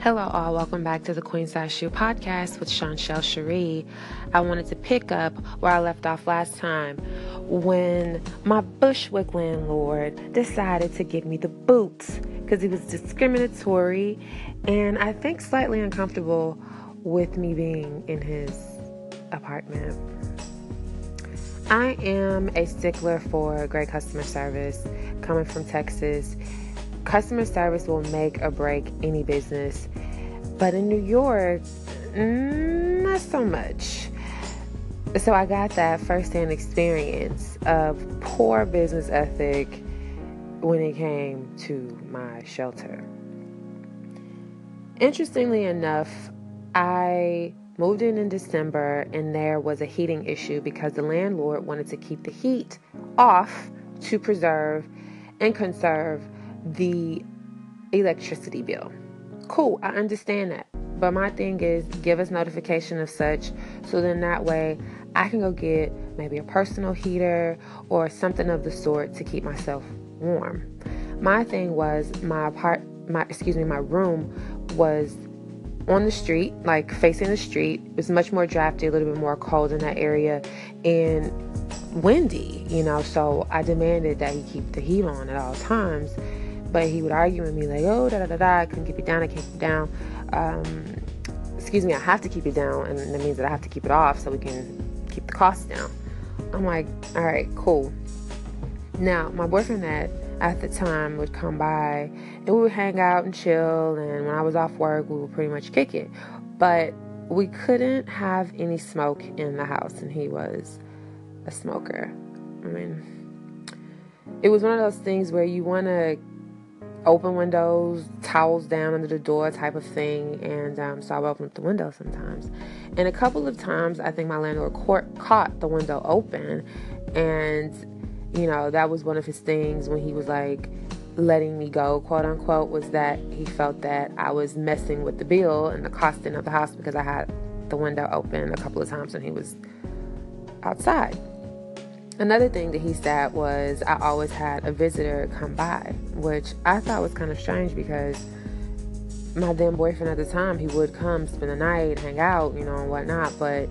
Hello, all. Welcome back to the Queen Size Shoe Podcast with Chanchelle Cherie. I wanted to pick up where I left off last time when my Bushwick landlord decided to give me the boots because he was discriminatory and I think slightly uncomfortable with me being in his apartment. I am a stickler for great customer service coming from Texas. Customer service will make or break any business, but in New York, mm, not so much. So I got that firsthand experience of poor business ethic when it came to my shelter. Interestingly enough, I moved in in December and there was a heating issue because the landlord wanted to keep the heat off to preserve and conserve the electricity bill. Cool, I understand that. But my thing is give us notification of such so then that way I can go get maybe a personal heater or something of the sort to keep myself warm. My thing was my apart my excuse me, my room was on the street, like facing the street. It was much more drafty, a little bit more cold in that area, and windy, you know. So I demanded that he keep the heat on at all times. But he would argue with me, like, oh, da da da da, I couldn't keep it down, I can't keep it down. Um, excuse me, I have to keep it down, and that means that I have to keep it off so we can keep the costs down. I'm like, all right, cool. Now, my boyfriend that at the time would come by and we would hang out and chill. And when I was off work, we would pretty much kick it. But we couldn't have any smoke in the house, and he was a smoker. I mean, it was one of those things where you want to open windows, towels down under the door type of thing. And um, so I would open up the window sometimes. And a couple of times, I think my landlord caught the window open and you know, that was one of his things when he was like letting me go, quote unquote, was that he felt that I was messing with the bill and the costing of the house because I had the window open a couple of times when he was outside. Another thing that he said was I always had a visitor come by, which I thought was kind of strange because my then boyfriend at the time, he would come spend the night, hang out, you know, and whatnot, but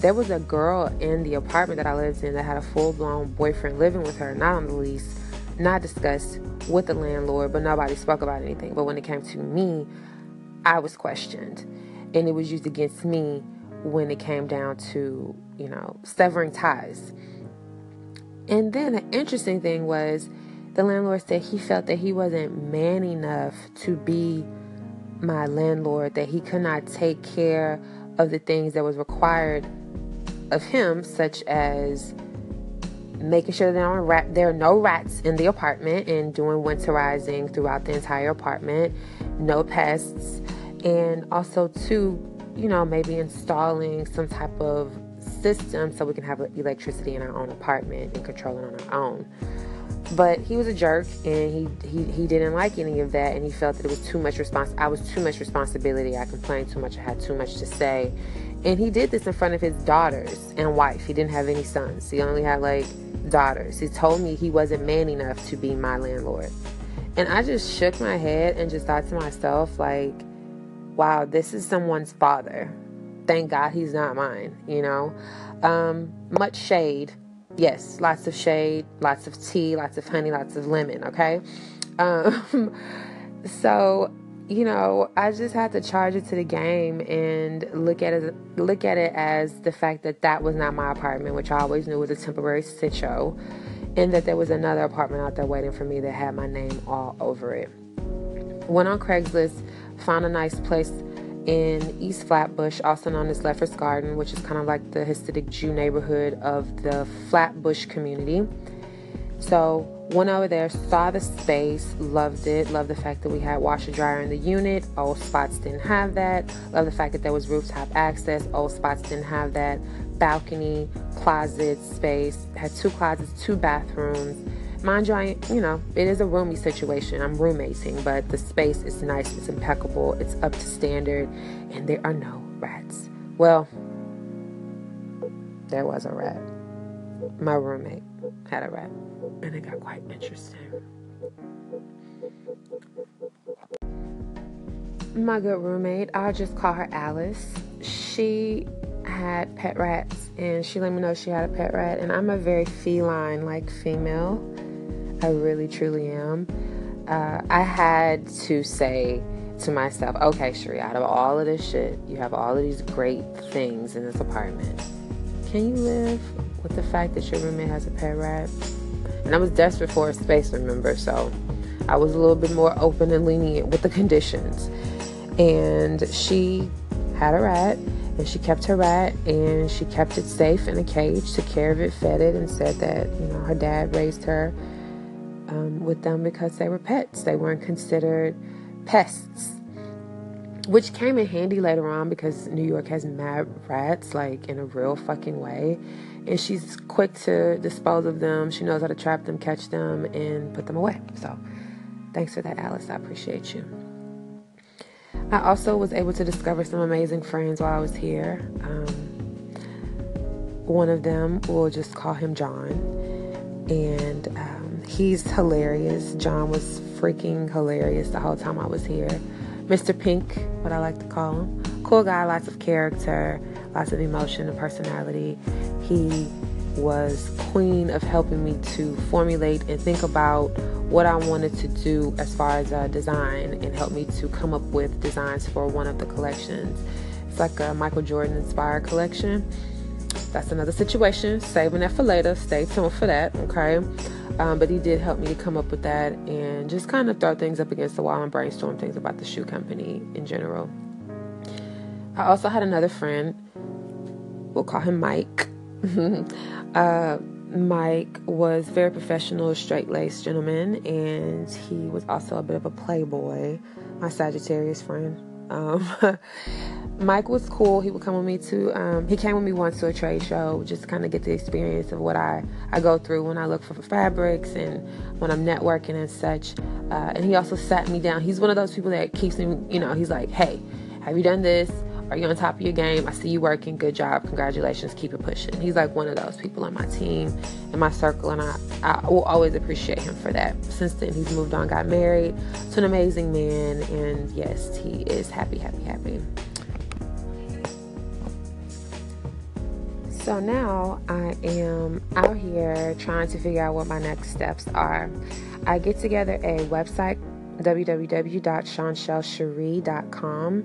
there was a girl in the apartment that I lived in that had a full blown boyfriend living with her, not on the lease, not discussed with the landlord, but nobody spoke about anything. But when it came to me, I was questioned. And it was used against me when it came down to, you know, severing ties. And then the interesting thing was the landlord said he felt that he wasn't man enough to be my landlord, that he could not take care of the things that was required of him, such as making sure there rat, there are no rats in the apartment and doing winterizing throughout the entire apartment, no pests, and also to, you know, maybe installing some type of system so we can have electricity in our own apartment and control it on our own. But he was a jerk and he, he, he didn't like any of that and he felt that it was too much respons I was too much responsibility. I complained too much, I had too much to say and he did this in front of his daughters and wife. He didn't have any sons. He only had like daughters. He told me he wasn't man enough to be my landlord. And I just shook my head and just thought to myself, like, wow, this is someone's father. Thank God he's not mine, you know? Um, much shade. Yes, lots of shade, lots of tea, lots of honey, lots of lemon, okay? Um, so you know, I just had to charge it to the game and look at it look at it as the fact that that was not my apartment, which I always knew was a temporary show, and that there was another apartment out there waiting for me that had my name all over it. Went on Craigslist, found a nice place in East Flatbush, also known as Lefferts Garden, which is kind of like the Hasidic Jew neighborhood of the Flatbush community. So Went over there, saw the space, loved it, loved the fact that we had washer dryer in the unit. Old spots didn't have that. Loved the fact that there was rooftop access. Old spots didn't have that. Balcony, closet space. Had two closets, two bathrooms. Mind you, I, you know, it is a roomy situation. I'm roommating, but the space is nice, it's impeccable, it's up to standard, and there are no rats. Well, there was a rat. My roommate had a rat and it got quite interesting. my good roommate, I'll just call her Alice. She had pet rats and she let me know she had a pet rat and I'm a very feline like female. I really truly am. Uh, I had to say to myself, okay, Sheree, out of all of this shit, you have all of these great things in this apartment. Can you live with the fact that your roommate has a pet rat? And I was desperate for a space, remember? So I was a little bit more open and lenient with the conditions. And she had a rat and she kept her rat and she kept it safe in a cage, took care of it, fed it, and said that, you know, her dad raised her um, with them because they were pets. They weren't considered pests. Which came in handy later on because New York has mad rats, like in a real fucking way. And she's quick to dispose of them. She knows how to trap them, catch them, and put them away. So thanks for that, Alice. I appreciate you. I also was able to discover some amazing friends while I was here. Um, one of them, we'll just call him John, and um, he's hilarious. John was freaking hilarious the whole time I was here. Mr. Pink, what I like to call him. Cool guy, lots of character, lots of emotion and personality. He was queen of helping me to formulate and think about what I wanted to do as far as uh, design and help me to come up with designs for one of the collections. It's like a Michael Jordan inspired collection. That's another situation. Saving that for later. Stay tuned for that, okay? Um, but he did help me to come up with that and just kind of throw things up against the wall and brainstorm things about the shoe company in general. I also had another friend, we'll call him Mike. uh, Mike was very professional, straight laced gentleman, and he was also a bit of a playboy, my Sagittarius friend. Um, Mike was cool. He would come with me to, um, he came with me once to a trade show, just to kind of get the experience of what I, I go through when I look for fabrics and when I'm networking and such. Uh, and he also sat me down. He's one of those people that keeps me, you know, he's like, hey, have you done this? Are you on top of your game? I see you working. Good job. Congratulations. Keep it pushing. He's like one of those people on my team, in my circle, and I, I will always appreciate him for that. Since then, he's moved on, got married to an amazing man, and yes, he is happy, happy, happy. So now I am out here trying to figure out what my next steps are. I get together a website www.shonshellcherie.com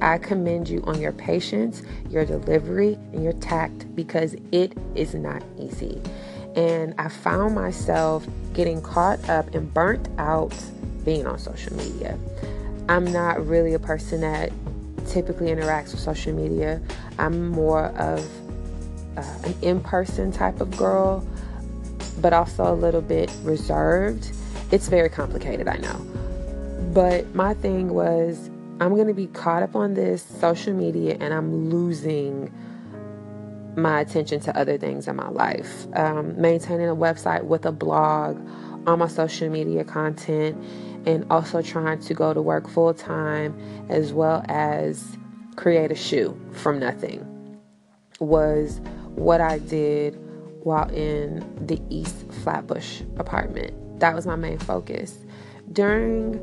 I commend you on your patience, your delivery, and your tact because it is not easy. And I found myself getting caught up and burnt out being on social media. I'm not really a person that typically interacts with social media. I'm more of uh, an in person type of girl, but also a little bit reserved. It's very complicated, I know. But my thing was, I'm going to be caught up on this social media and I'm losing my attention to other things in my life. Um, maintaining a website with a blog, on my social media content, and also trying to go to work full time as well as create a shoe from nothing was what I did while in the East Flatbush apartment. That was my main focus. During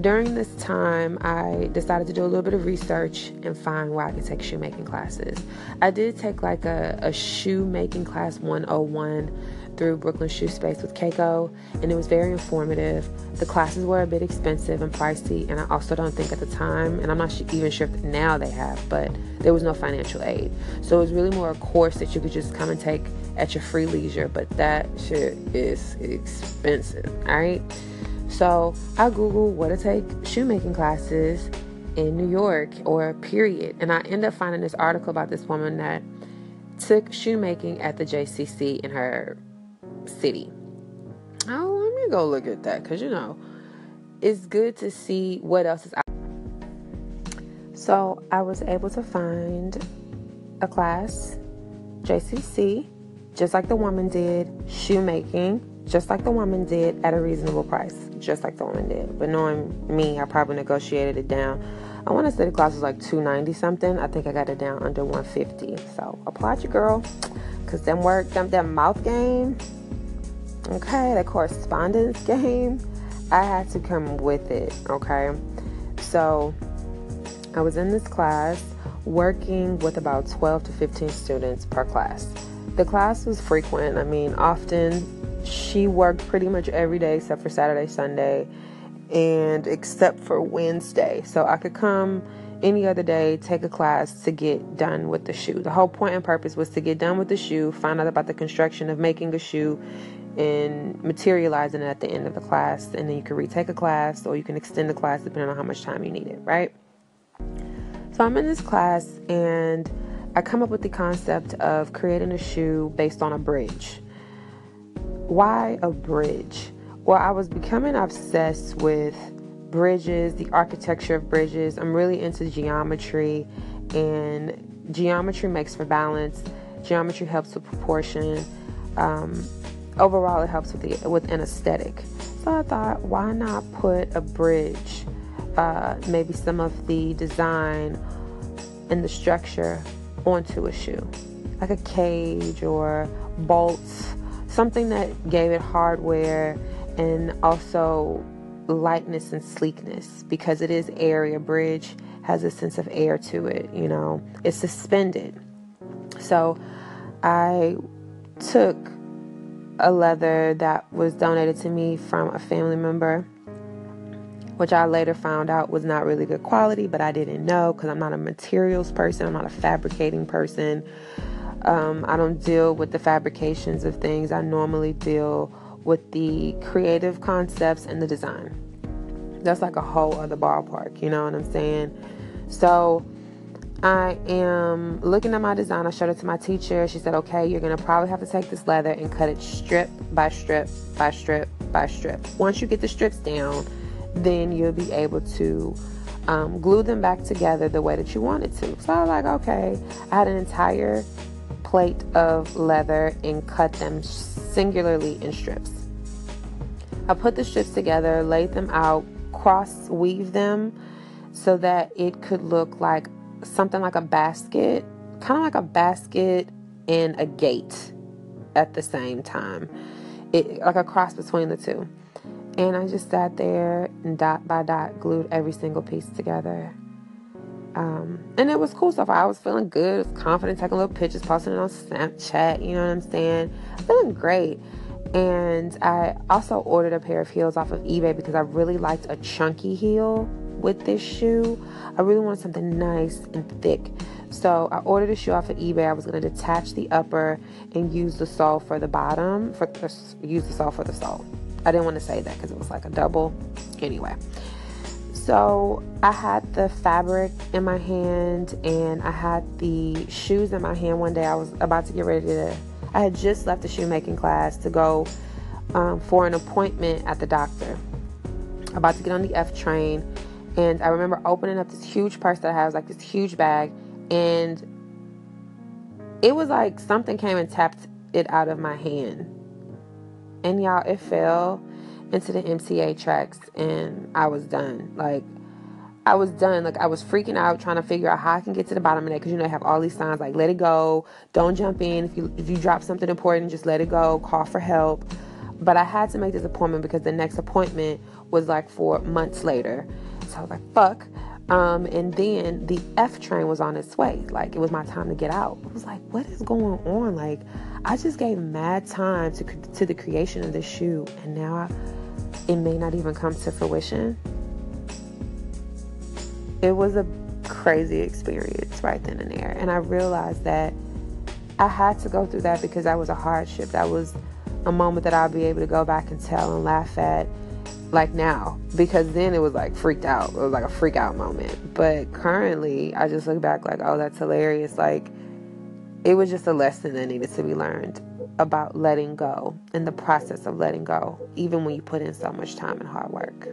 during this time, I decided to do a little bit of research and find where I could take shoemaking classes. I did take like a, a shoemaking class 101 through Brooklyn Shoe Space with Keiko, and it was very informative. The classes were a bit expensive and pricey, and I also don't think at the time, and I'm not even sure if now they have, but there was no financial aid. So it was really more a course that you could just come and take at your free leisure, but that shit is expensive, all right? So I Googled what to take shoemaking classes in New York or period. And I end up finding this article about this woman that took shoemaking at the JCC in her city. Oh, let me go look at that because you know it's good to see what else is out. So I was able to find a class, JCC, just like the woman did, shoemaking, just like the woman did, at a reasonable price, just like the woman did. But knowing me, I probably negotiated it down. I want to say the class was like 290 something. I think I got it down under 150. So applaud your girl, because them work, them, them mouth game, okay, that correspondence game, I had to come with it, okay? So I was in this class working with about 12 to 15 students per class. The class was frequent. I mean, often she worked pretty much every day except for Saturday, Sunday, and except for Wednesday. So I could come any other day, take a class to get done with the shoe. The whole point and purpose was to get done with the shoe, find out about the construction of making a shoe, and materializing it at the end of the class. And then you can retake a class or you can extend the class depending on how much time you need it, right? So I'm in this class and I come up with the concept of creating a shoe based on a bridge. Why a bridge? Well, I was becoming obsessed with bridges, the architecture of bridges. I'm really into geometry, and geometry makes for balance. Geometry helps with proportion. Um, overall, it helps with the with an aesthetic. So I thought, why not put a bridge, uh, maybe some of the design and the structure onto a shoe, like a cage or bolts, something that gave it hardware and also lightness and sleekness because it is airy. A bridge has a sense of air to it, you know, it's suspended. So I took a leather that was donated to me from a family member, which I later found out was not really good quality, but I didn't know because I'm not a materials person, I'm not a fabricating person. Um, I don't deal with the fabrications of things. I normally deal with the creative concepts and the design. That's like a whole other ballpark, you know what I'm saying? So I am looking at my design. I showed it to my teacher. She said, okay, you're going to probably have to take this leather and cut it strip by strip by strip by strip. Once you get the strips down, then you'll be able to um, glue them back together the way that you wanted to. So I was like, okay. I had an entire plate of leather and cut them singularly in strips. I put the strips together, laid them out, cross weave them so that it could look like something like a basket, kind of like a basket and a gate at the same time. It like a cross between the two. And I just sat there and dot by dot glued every single piece together. Um, and it was cool so. I was feeling good, was confident, taking little pictures, posting it on Snapchat, you know what I'm saying? Feeling great. And I also ordered a pair of heels off of eBay because I really liked a chunky heel with this shoe. I really wanted something nice and thick. So I ordered a shoe off of eBay. I was going to detach the upper and use the sole for the bottom, for use the sole for the sole. I didn't want to say that because it was like a double. Anyway, so I had the fabric in my hand and I had the shoes in my hand one day. I was about to get ready to, I had just left the shoemaking class to go um, for an appointment at the doctor. About to get on the F train and I remember opening up this huge purse that I had, was like this huge bag, and it was like something came and tapped it out of my hand. And y'all, it fell into the MTA tracks, and I was done. Like, I was done. Like, I was freaking out trying to figure out how I can get to the bottom of it because you know, I have all these signs like, let it go, don't jump in. If you, if you drop something important, just let it go, call for help. But I had to make this appointment because the next appointment was like four months later. So I was like, fuck. Um, and then the F train was on its way. Like it was my time to get out. I was like, what is going on? Like I just gave mad time to to the creation of this shoe, and now I, it may not even come to fruition. It was a crazy experience right then and there, and I realized that I had to go through that because that was a hardship. That was a moment that I'll be able to go back and tell and laugh at like now because then it was like freaked out. It was like a freak out moment. But currently, I just look back like, oh, that's hilarious. Like, it was just a lesson that needed to be learned about letting go and the process of letting go, even when you put in so much time and hard work.